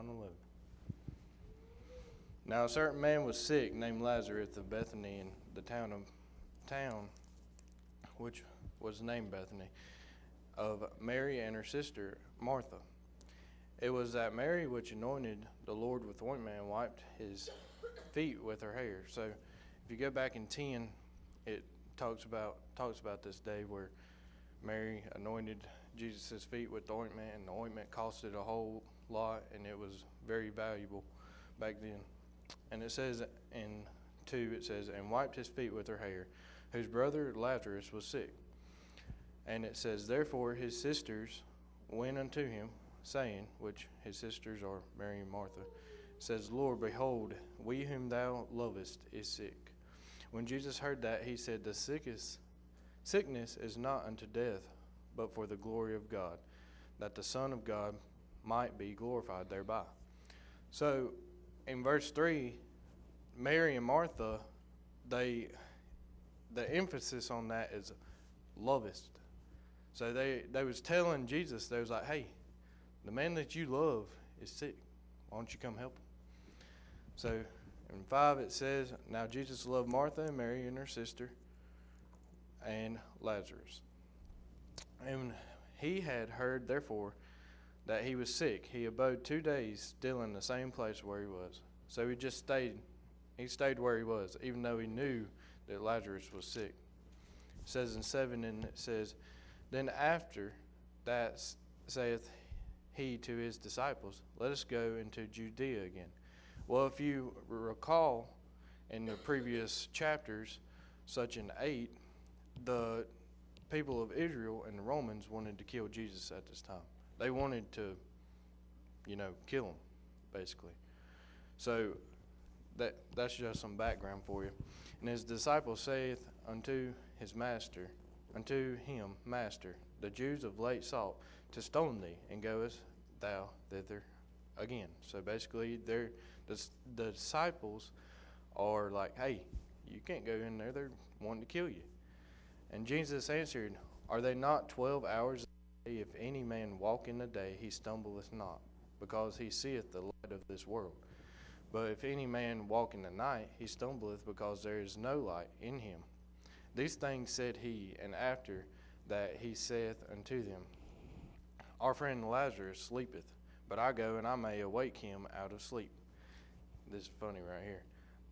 John 11. Now a certain man was sick named Lazarus of Bethany in the town of town, which was named Bethany, of Mary and her sister Martha. It was that Mary which anointed the Lord with ointment and wiped his feet with her hair. So if you go back in ten, it talks about talks about this day where Mary anointed Jesus' feet with ointment, and the ointment costed a whole lot, and it was very valuable back then. And it says in 2, it says, and wiped his feet with her hair, whose brother Lazarus was sick. And it says, Therefore his sisters went unto him, saying, which his sisters are Mary and Martha, says, Lord, behold, we whom thou lovest is sick. When Jesus heard that, he said, The sickest, sickness is not unto death, but for the glory of God, that the Son of God might be glorified thereby. So in verse 3, Mary and Martha, they the emphasis on that is lovest. So they, they was telling Jesus, they was like, hey, the man that you love is sick. Why don't you come help him? So in 5 it says, Now Jesus loved Martha and Mary and her sister and Lazarus. And he had heard, therefore, that he was sick. He abode two days still in the same place where he was. So he just stayed. He stayed where he was, even though he knew that Lazarus was sick. It says in 7, and it says, Then after that saith he to his disciples, Let us go into Judea again. Well, if you recall in the previous chapters, such in 8, the people of Israel and the Romans wanted to kill Jesus at this time. They wanted to, you know, kill him, basically. So that that's just some background for you. And his disciple saith unto his master, unto him, Master, the Jews of late sought to stone thee, and goest thou thither again. So basically, they're, the, the disciples are like, hey, you can't go in there. They're wanting to kill you. And Jesus answered, Are they not twelve hours a day? If any man walk in the day, he stumbleth not, because he seeth the light of this world. But if any man walk in the night, he stumbleth, because there is no light in him. These things said he, and after that he saith unto them, Our friend Lazarus sleepeth, but I go and I may awake him out of sleep. This is funny right here.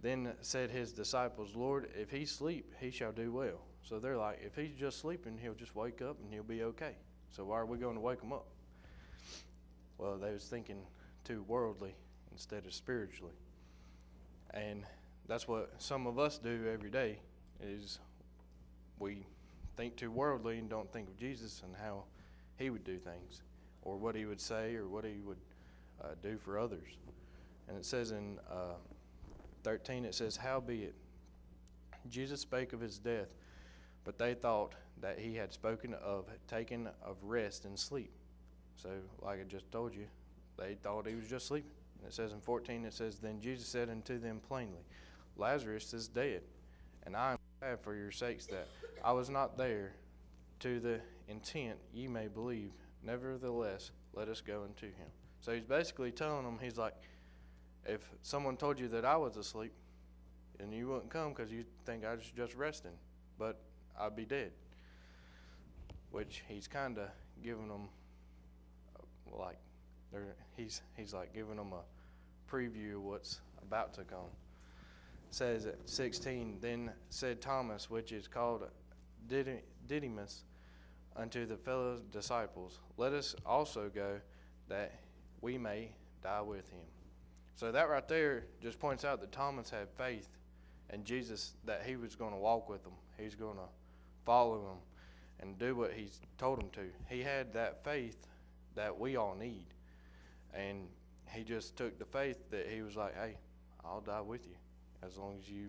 Then said his disciples, Lord, if he sleep, he shall do well. So they're like, if he's just sleeping, he'll just wake up and he'll be okay. So why are we going to wake them up? Well, they was thinking too worldly instead of spiritually. And that's what some of us do every day is we think too worldly and don't think of Jesus and how he would do things or what he would say or what he would uh, do for others. And it says in uh, 13, it says, Howbeit, Jesus spake of his death, but they thought that he had spoken of taking of rest and sleep. So, like I just told you, they thought he was just sleeping. And it says in 14, it says, Then Jesus said unto them plainly, Lazarus is dead, and I am glad for your sakes that I was not there to the intent ye may believe. Nevertheless, let us go unto him. So he's basically telling them, he's like, if someone told you that I was asleep, and you wouldn't come because you think I was just resting, but I'd be dead. Which he's kind of giving them, uh, like, they're, he's he's like giving them a preview of what's about to come. Says at 16, then said Thomas, which is called Didymus, unto the fellow disciples, Let us also go, that we may die with him. So that right there just points out that Thomas had faith in Jesus that he was going to walk with him. He's going to follow him and do what he's told him to. He had that faith that we all need. And he just took the faith that he was like, hey, I'll die with you as long as you,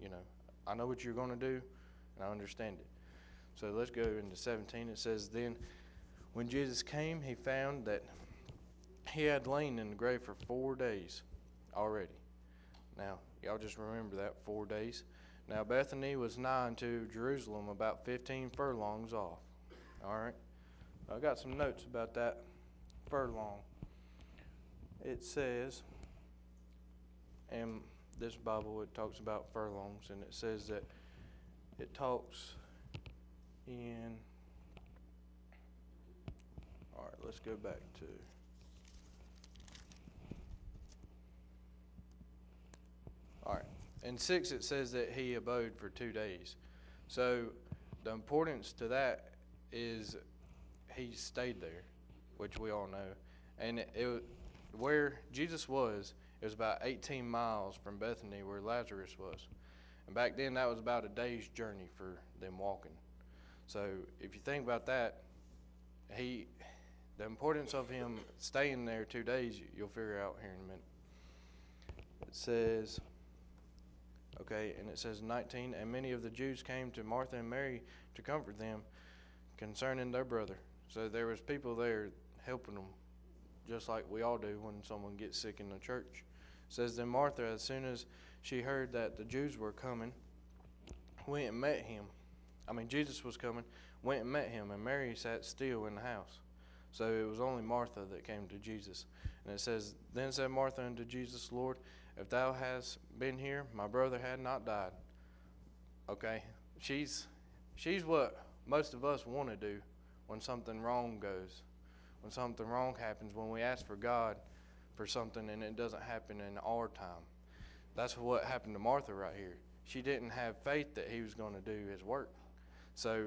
you know, I know what you're going to do and I understand it. So let's go into 17. It says, Then when Jesus came, he found that he had lain in the grave for four days already. Now, y'all just remember that four days. Now, Bethany was nigh unto Jerusalem, about 15 furlongs off. All right? I got some notes about that furlong. it says, and this Bible, it talks about furlongs, and it says that it talks in. All right, let's go back to. All right, in six it says that he abode for two days. So the importance to that is he stayed there, which we all know, and it, it where Jesus was. It was about 18 miles from Bethany, where Lazarus was. And back then, that was about a day's journey for them walking. So if you think about that, he, the importance of him staying there two days, you'll figure out here in a minute. It says, okay, and it says 19, and many of the Jews came to Martha and Mary to comfort them concerning their brother. So there was people there helping them, just like we all do when someone gets sick in the church. It says then Martha, as soon as she heard that the Jews were coming, went and met him. I mean, Jesus was coming, went and met him, and Mary sat still in the house. So it was only Martha that came to Jesus. And it says, Then said Martha unto Jesus, Lord, if thou hast been here, my brother had not died. Okay, she's she's what most of us want to do when something wrong goes, when something wrong happens, when we ask for God for something and it doesn't happen in our time. That's what happened to Martha right here. She didn't have faith that he was going to do his work. So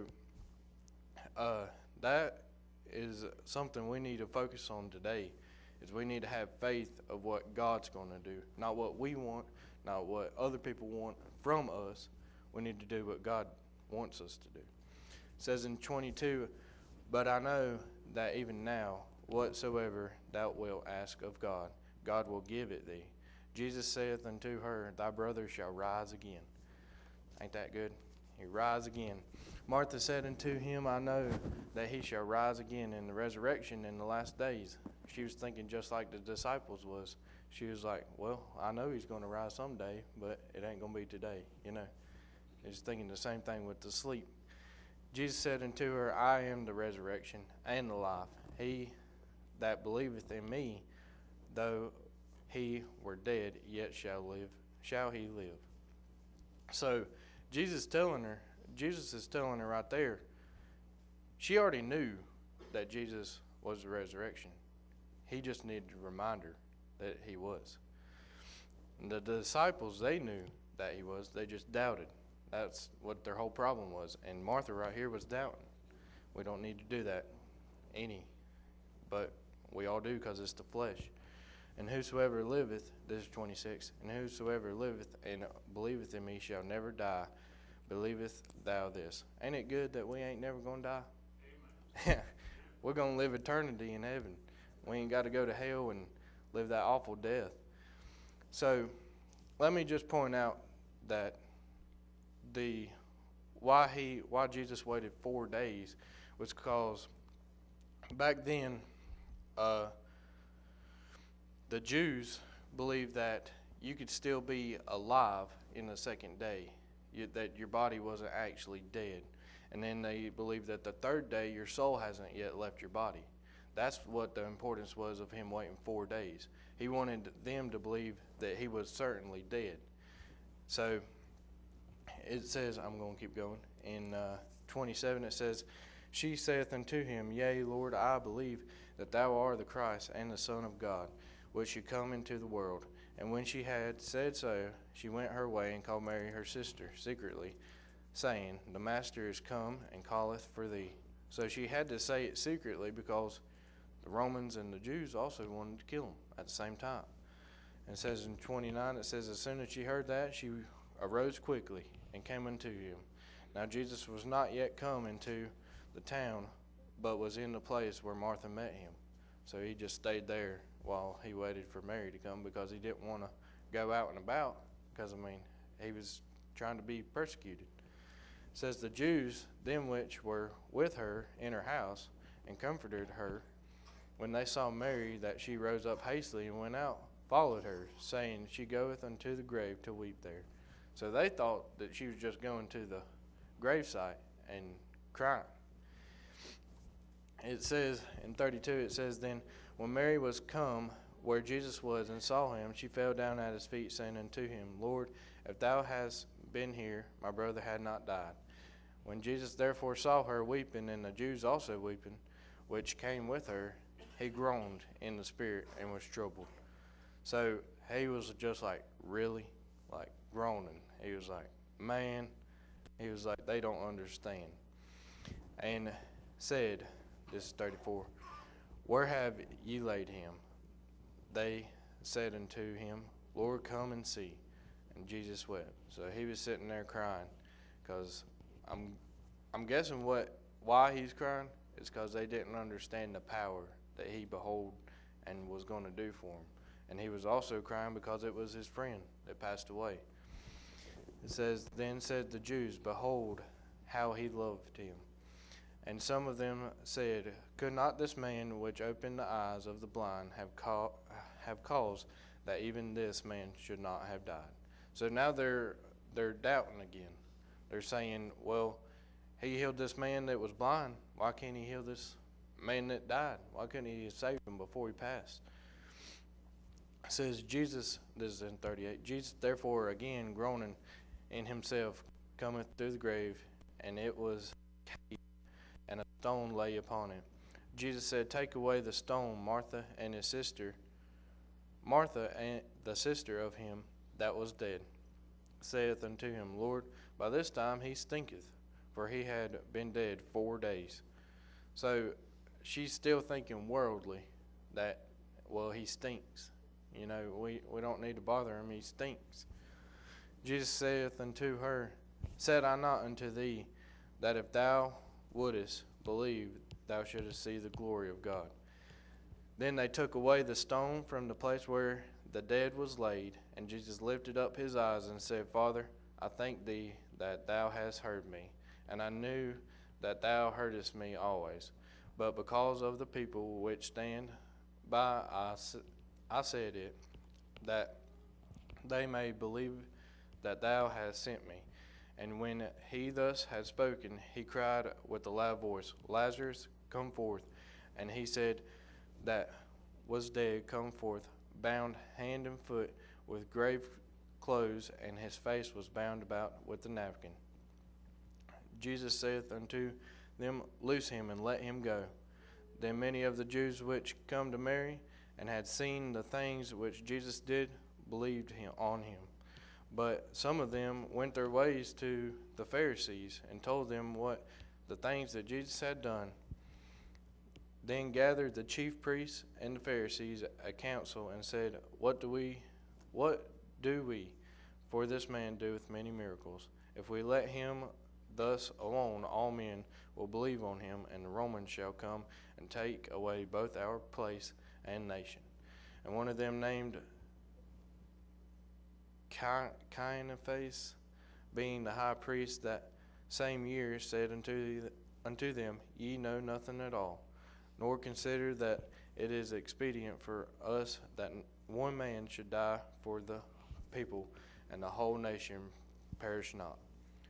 uh, that is something we need to focus on today. Is we need to have faith of what God's going to do, not what we want, not what other people want from us. We need to do what God wants us to do. It says in 22, but I know that even now, whatsoever thou wilt ask of God, God will give it thee. Jesus saith unto her, Thy brother shall rise again. Ain't that good? He rise again. Martha said unto him, I know that he shall rise again in the resurrection in the last days. She was thinking just like the disciples was. She was like, Well, I know he's going to rise someday, but it ain't going to be today, you know. She's thinking the same thing with the sleep. Jesus said unto her, I am the resurrection and the life. He that believeth in me, though he were dead, yet shall live, shall he live. So Jesus telling her, Jesus is telling her right there, she already knew that Jesus was the resurrection. He just needed to remind her that he was. And the disciples, they knew that he was, they just doubted. That's what their whole problem was. And Martha right here was doubting. We don't need to do that any, but we all do because it's the flesh. And whosoever liveth, this is 26, and whosoever liveth and believeth in me shall never die. Believeth thou this? Ain't it good that we ain't never going to die? We're going to live eternity in heaven. We ain't got to go to hell and live that awful death. So let me just point out that the why he why Jesus waited four days was because back then uh, the Jews believed that you could still be alive in the second day, you, that your body wasn't actually dead. And then they believed that the third day your soul hasn't yet left your body. That's what the importance was of him waiting four days. He wanted them to believe that he was certainly dead. So it says, I'm going to keep going. In uh, 27, it says, She saith unto him, Yea, Lord, I believe that thou art the Christ and the Son of God, which should come into the world. And when she had said so, she went her way and called Mary her sister secretly, saying, The Master is come and calleth for thee. So she had to say it secretly because the Romans and the Jews also wanted to kill him at the same time. And it says in 29, it says, As soon as she heard that, she arose quickly and came unto him. Now Jesus was not yet come into the town, but was in the place where Martha met him. So he just stayed there while he waited for Mary to come because he didn't want to go out and about because, I mean, he was trying to be persecuted. It says, The Jews, them which were with her in her house, and comforted her, when they saw Mary, that she rose up hastily and went out, followed her, saying, She goeth unto the grave to weep there. So they thought that she was just going to the gravesite and crying. It says in 32, it says, Then when Mary was come where Jesus was and saw him, she fell down at his feet, saying unto him, Lord, if thou hadst been here, my brother had not died. When Jesus therefore saw her weeping, and the Jews also weeping, which came with her, he groaned in the spirit and was troubled. So he was just like, really? Like groaning. He was like, man. He was like, they don't understand. And said, this is 34, where have ye laid him? They said unto him, Lord, come and see. And Jesus wept. So he was sitting there crying because I'm, I'm guessing what why he's crying is because they didn't understand the power that he behold and was going to do for him. And he was also crying because it was his friend that passed away. It says, Then said the Jews, Behold, how he loved him. And some of them said, Could not this man which opened the eyes of the blind have, ca- have caused that even this man should not have died? So now they're they're doubting again. They're saying, Well, he healed this man that was blind. Why can't he heal this man that died? Why couldn't he save him before he passed? It says Jesus, this is in 38, Jesus therefore again groaning in himself cometh through the grave, and it was stone lay upon it. Jesus said, Take away the stone, Martha and his sister. Martha and the sister of him that was dead saith unto him, Lord, by this time he stinketh, for he had been dead four days. So she's still thinking worldly that, well, he stinks. You know, we, we don't need to bother him, he stinks. Jesus saith unto her, Said I not unto thee that if thou wouldest believe, thou shouldest see the glory of God? Then they took away the stone from the place where the dead was laid, and Jesus lifted up his eyes and said, Father, I thank thee that thou hast heard me, and I knew that thou heardest me always. But because of the people which stand by, I, I said it, that they may believe that thou hast sent me. And when he thus had spoken, he cried with a loud voice, Lazarus, come forth. And he said that was dead, come forth, bound hand and foot with grave clothes, and his face was bound about with a napkin. Jesus saith unto them, Loose him and let him go. Then many of the Jews which come to Mary and had seen the things which Jesus did believed on him. But some of them went their ways to the Pharisees and told them what the things that Jesus had done. Then gathered the chief priests and the Pharisees a council and said, What do we what do we for this man doeth many miracles? If we let him thus alone, all men will believe on him, and the Romans shall come and take away both our place and nation. And one of them named Caiaphas, being the high priest that same year, said unto, unto them, Ye know nothing at all nor consider that it is expedient for us that one man should die for the people and the whole nation perish not.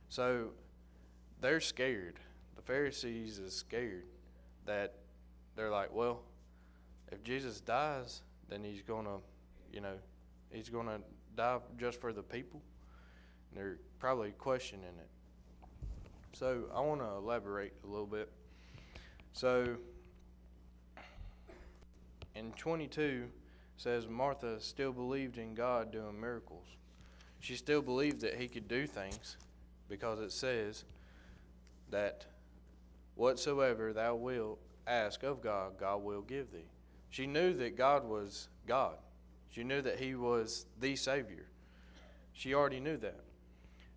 So they're scared. The Pharisees is scared that they're like, well, if Jesus dies, then he's to, you know, he's to die just for the people. And they're probably questioning it. So I want to elaborate a little bit. So in 22 says Martha still believed in God doing miracles. She still believed that he could do things because it says that whatsoever thou wilt ask of God, God will give thee. She knew that God was God. She knew that he was the Savior. She already knew that.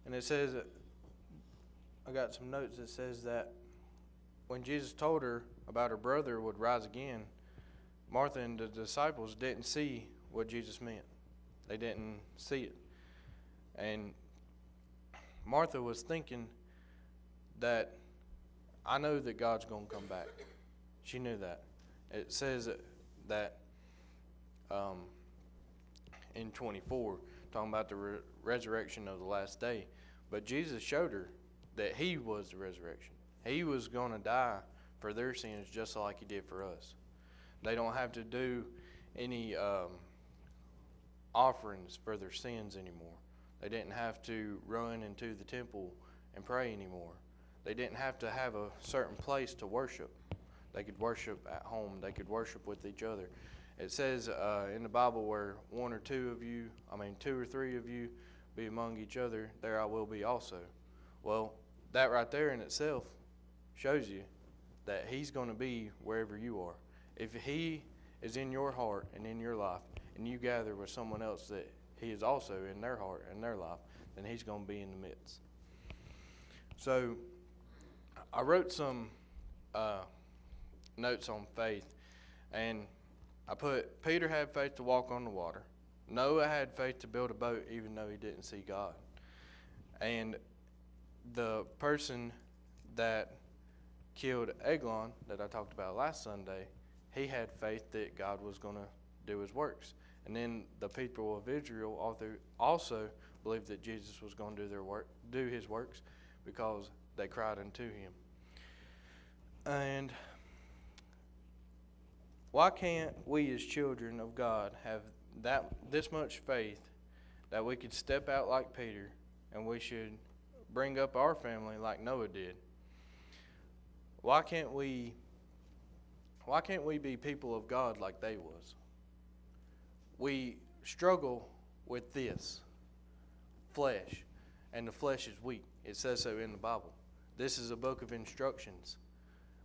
And it says, I got some notes that says that when Jesus told her about her brother would rise again, Martha and the disciples didn't see what Jesus meant. They didn't see it. And Martha was thinking that I know that God's going to come back. She knew that. It says that um, in 24, talking about the re- resurrection of the last day. But Jesus showed her that He was the resurrection. He was going to die for their sins just like He did for us. They don't have to do any um, offerings for their sins anymore. They didn't have to run into the temple and pray anymore. They didn't have to have a certain place to worship. They could worship at home. They could worship with each other. It says uh, in the Bible where one or two of you, I mean, two or three of you be among each other, there I will be also. Well, that right there in itself shows you that He's going to be wherever you are. If He is in your heart and in your life, and you gather with someone else that He is also in their heart and their life, then He's going to be in the midst. So, I wrote some uh, notes on faith, and I put Peter had faith to walk on the water. Noah had faith to build a boat even though he didn't see God. And the person that killed Eglon, that I talked about last Sunday, he had faith that God was going to do his works. And then the people of Israel also believed that Jesus was going to do their work, do his works, because they cried unto him. And why can't we as children of God have that this much faith that we could step out like Peter and we should bring up our family like Noah did? Why can't we why can't we be people of God like they was? We struggle with this flesh, and the flesh is weak. It says so in the Bible. This is a book of instructions.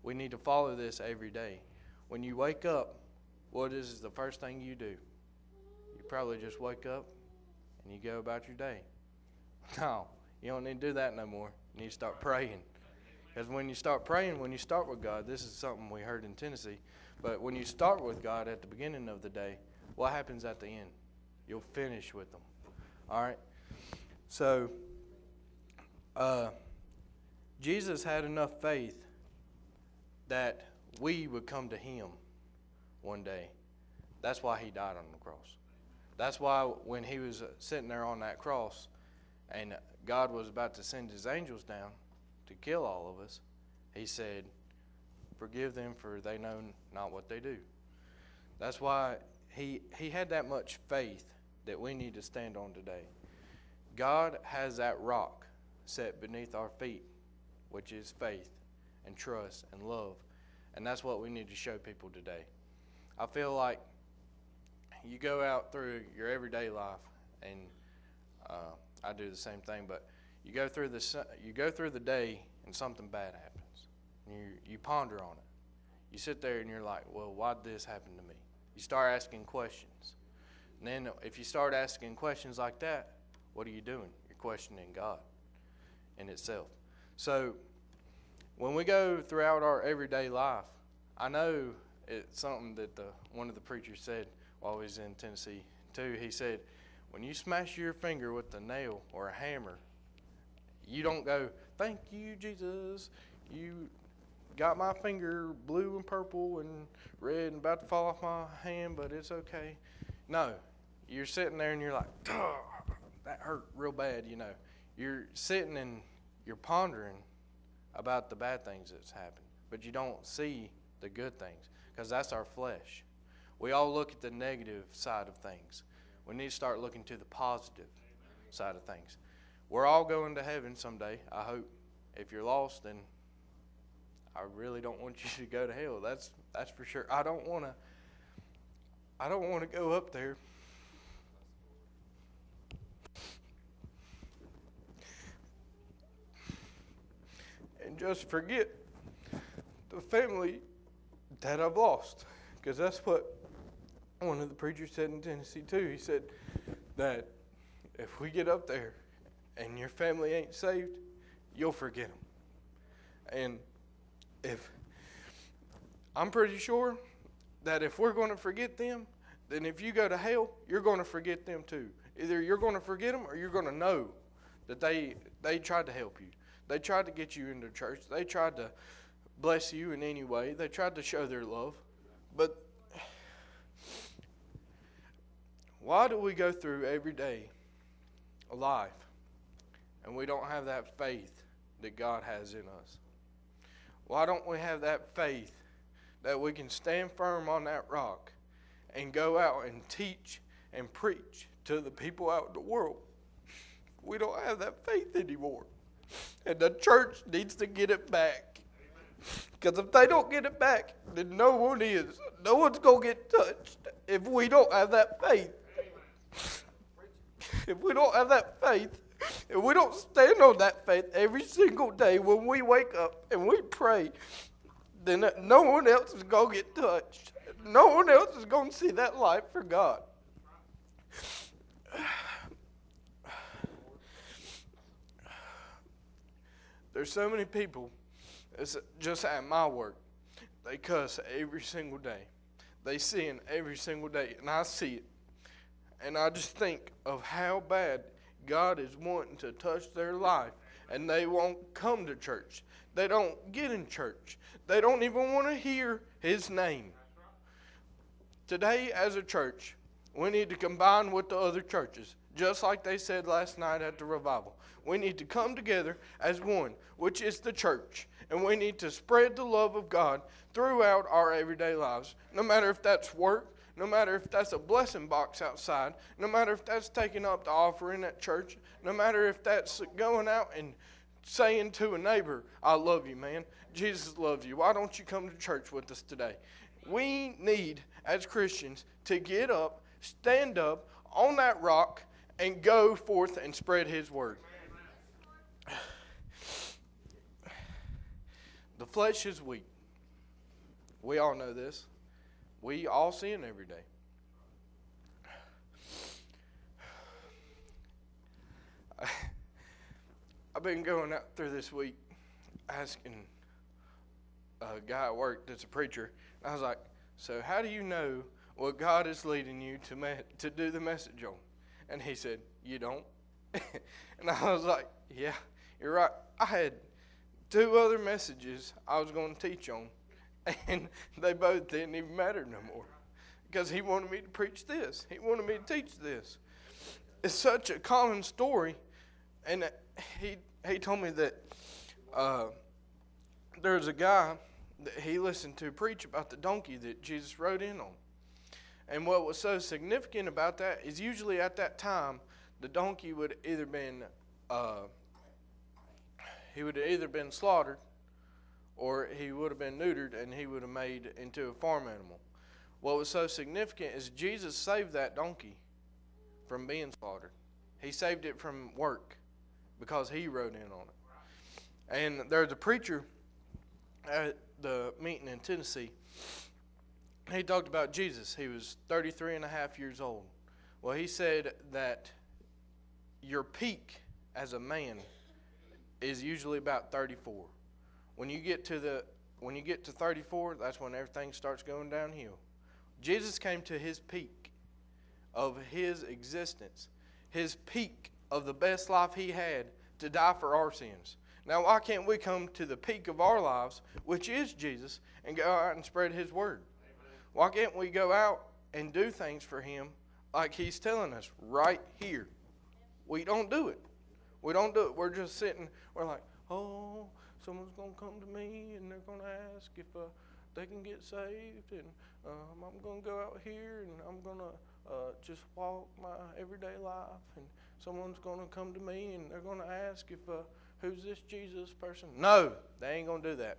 We need to follow this every day. When you wake up, what is the first thing you do? You probably just wake up and you go about your day. No, you don't need to do that no more. You need to start praying. Because when you start praying, when you start with God, this is something we heard in Tennessee, but when you start with God at the beginning of the day, what happens at the end? You'll finish with them. All right? So, uh, Jesus had enough faith that we would come to him one day. That's why he died on the cross. That's why when he was uh, sitting there on that cross and God was about to send his angels down to kill all of us, he said, Forgive them, for they know not what they do. That's why he, he had that much faith that we need to stand on today. God has that rock set beneath our feet, which is faith and trust and love and that's what we need to show people today. I feel like you go out through your everyday life, and uh, I do the same thing. But you go through the you go through the day, and something bad happens. You you ponder on it. You sit there and you're like, well, why did this happen to me? You start asking questions. And then if you start asking questions like that, what are you doing? You're questioning God in itself. So when we go throughout our everyday life, I know it's something that the, one of the preachers said while he was in Tennessee too. He said, when you smash your finger with a nail or a hammer, you don't go, "Thank you, Jesus. You got my finger blue and purple and red and about to fall off my hand, but it's okay." No, you're sitting there and you're like, "That hurt real bad," you know. You're sitting and you're pondering about the bad things that's happened, but you don't see the good things because that's our flesh. We all look at the negative side of things. We need to start looking to the positive side of things. We're all going to heaven someday, I hope. If you're lost, then I really don't want you to go to hell. That's that's for sure. I don't want to I don't want to go up there just forget the family that I've lost. Because that's what one of the preachers said in Tennessee, too. He said that if we get up there and your family ain't saved, you'll forget them. And if I'm pretty sure that if we're going to forget them, then if you go to hell, you're going to forget them too. Either you're going to forget them or you're going to know that they they tried to help you. They tried to get you into church. They tried to bless you in any way. They tried to show their love. But why do we go through every day a life and we don't have that faith that God has in us? Why don't we have that faith that we can stand firm on that rock and go out and teach and preach to the people out in the world. We don't have that faith anymore. And the church needs to get it back. Because if they don't get it back, then no one is. No one's going to get touched if we don't have that faith. If we don't have that faith, if we don't stand on that faith every single day when we wake up and we pray, then no one else is going to get touched. No one else is going to see that life for God. There's so many people, it's just at my work, they cuss every single day. They sin every single day, and I see it. And I just think of how bad God is wanting to touch their life, and they won't come to church. They don't get in church. They don't even want to hear His name. Today, as a church, we need to combine with the other churches, just like they said last night at the revival. We need to come together as one, which is the church, and we need to spread the love of God throughout our everyday lives, no matter if that's work, no matter if that's a blessing box outside, no matter if that's taking up the offering at church, no matter if that's going out and saying to a neighbor, I love you, man. Jesus loves you. Why don't you come to church with us today? We need, as Christians, to get up, stand up on that rock, and go forth and spread His word. The flesh is weak. We all know this. We all sin every day. I've been going out through this week asking a guy at work that's a preacher. I was like, "So how do you know what God is leading you to me- to do the message on?" And he said, "You don't." and I was like, "Yeah, you're right. I had two other messages I was going to teach on, and they both didn't even matter no more because he wanted me to preach this. He wanted me to teach this. It's such a common story, and he he told me that uh, there's a guy that he listened to preach about the donkey that Jesus rode in on. And what was so significant about that is usually at that time, the donkey would either been uh, he would have either been slaughtered or he would have been neutered and he would have made into a farm animal. What was so significant is Jesus saved that donkey from being slaughtered. He saved it from work because he rode in on it. And there's a preacher at the meeting in Tennessee. He talked about Jesus. He was 33 and a half years old. Well, he said that your peak as a man is usually about 34. When you get to the when you get to 34, that's when everything starts going downhill. Jesus came to his peak of his existence, his peak of the best life he had to die for our sins. Now, why can't we come to the peak of our lives, which is Jesus, and go out and spread his word? Why can't we go out and do things for him like he's telling us right here? We don't do it. We don't do it. We're just sitting, we're like, oh, someone's going to come to me and they're going to ask if uh, they can get saved, and um, I'm going to go out here and I'm going to uh, just walk my everyday life, and someone's going to come to me and they're going to ask if, uh, who's this Jesus person? No, they ain't going to do that.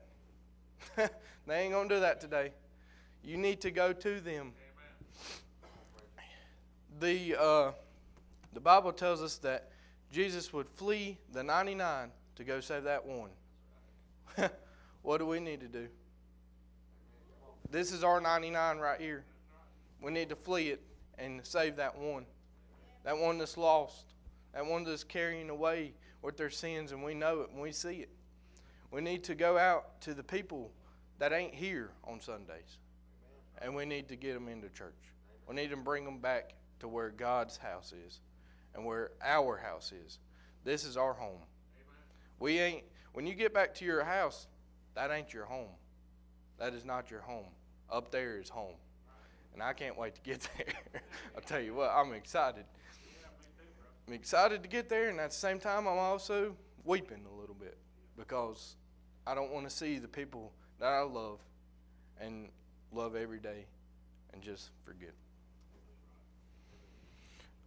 they ain't going to do that today. You need to go to them. The, uh, the Bible tells us that Jesus would flee the 99 to go save that one. what do we need to do? This is our 99 right here. We need to flee it and save that one. That one that's lost. That one that's carrying away with their sins, and we know it and we see it. We need to go out to the people that ain't here on Sundays, and we need to get them into church. We need to bring them back to where God's house is and where our house is. This is our home. We ain't when you get back to your house, that ain't your home. That is not your home. Up there is home. And I can't wait to get there. I'll tell you what, I'm excited. I'm excited to get there, and at the same time, I'm also weeping a little bit because I don't want to see the people that I love and love every day and just forget.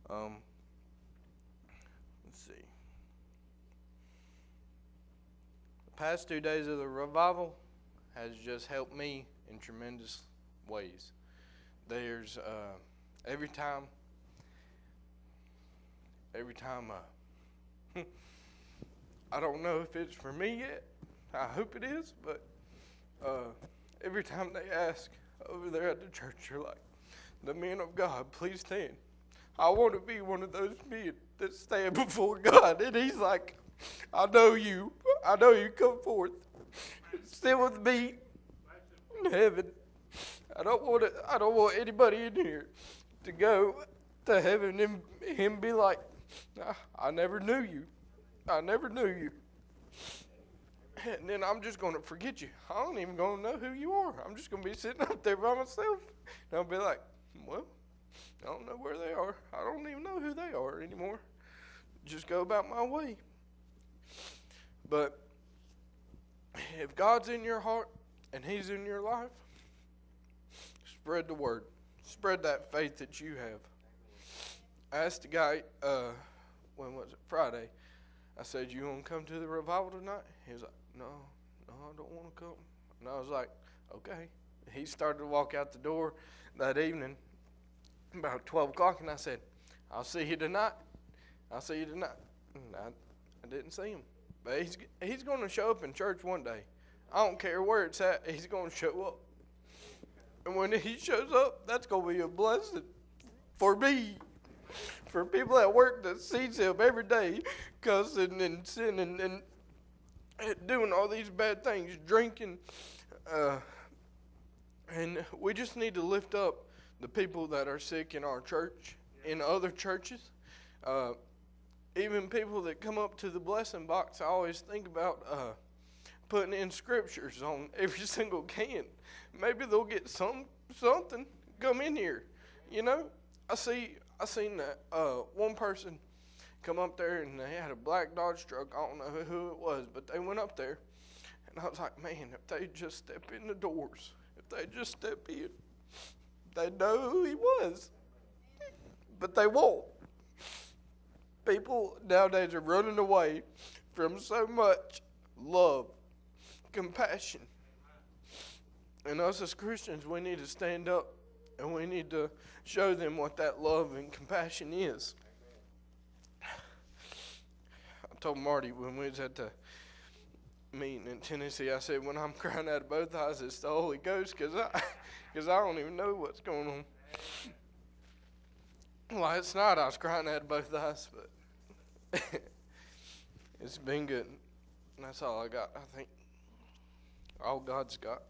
Um, see. The past two days of the revival has just helped me in tremendous ways. There's uh, every time, every time, uh, I don't know if it's for me yet. I hope it is, but uh, every time they ask over there at the church, you're like, the men of God, please stand. I want to be one of those men that stand before God. And he's like, I know you. I know you come forth. Sit with me in heaven. I don't want to, I don't want anybody in here to go to heaven and him be like, I, I never knew you. I never knew you. And then I'm just going to forget you. I don't even going to know who you are. I'm just going to be sitting up there by myself. And I'll be like, well, I don't know where they are. I don't even know who they are anymore. Just go about my way. But if God's in your heart and He's in your life, spread the word. Spread that faith that you have. I asked the guy, uh, when was it? Friday. I said, You want to come to the revival tonight? He was like, No, no, I don't want to come. And I was like, Okay. He started to walk out the door that evening about 12 o'clock, and I said, I'll see you tonight. I'll see you tonight. And I, I didn't see him. But he's, he's going to show up in church one day. I don't care where it's at, he's going to show up. And when he shows up, that's going to be a blessing for me. For people at work that sees him every day cussing and sinning and, and doing all these bad things, drinking. Uh, and we just need to lift up the people that are sick in our church, in other churches, uh, even people that come up to the blessing box. I always think about uh, putting in scriptures on every single can. Maybe they'll get some something. Come in here, you know. I see. I seen that uh, one person come up there and they had a black Dodge truck. I don't know who it was, but they went up there, and I was like, man, if they just step in the doors, if they just step in they know who he was, but they won't. People nowadays are running away from so much love, compassion. And us as Christians, we need to stand up and we need to show them what that love and compassion is. I told Marty when we was at the meeting in Tennessee, I said, when I'm crying out of both eyes, it's the Holy Ghost because I because I don't even know what's going on. It's not. I was crying out of both eyes, but it's been good. And that's all I got, I think. All God's got.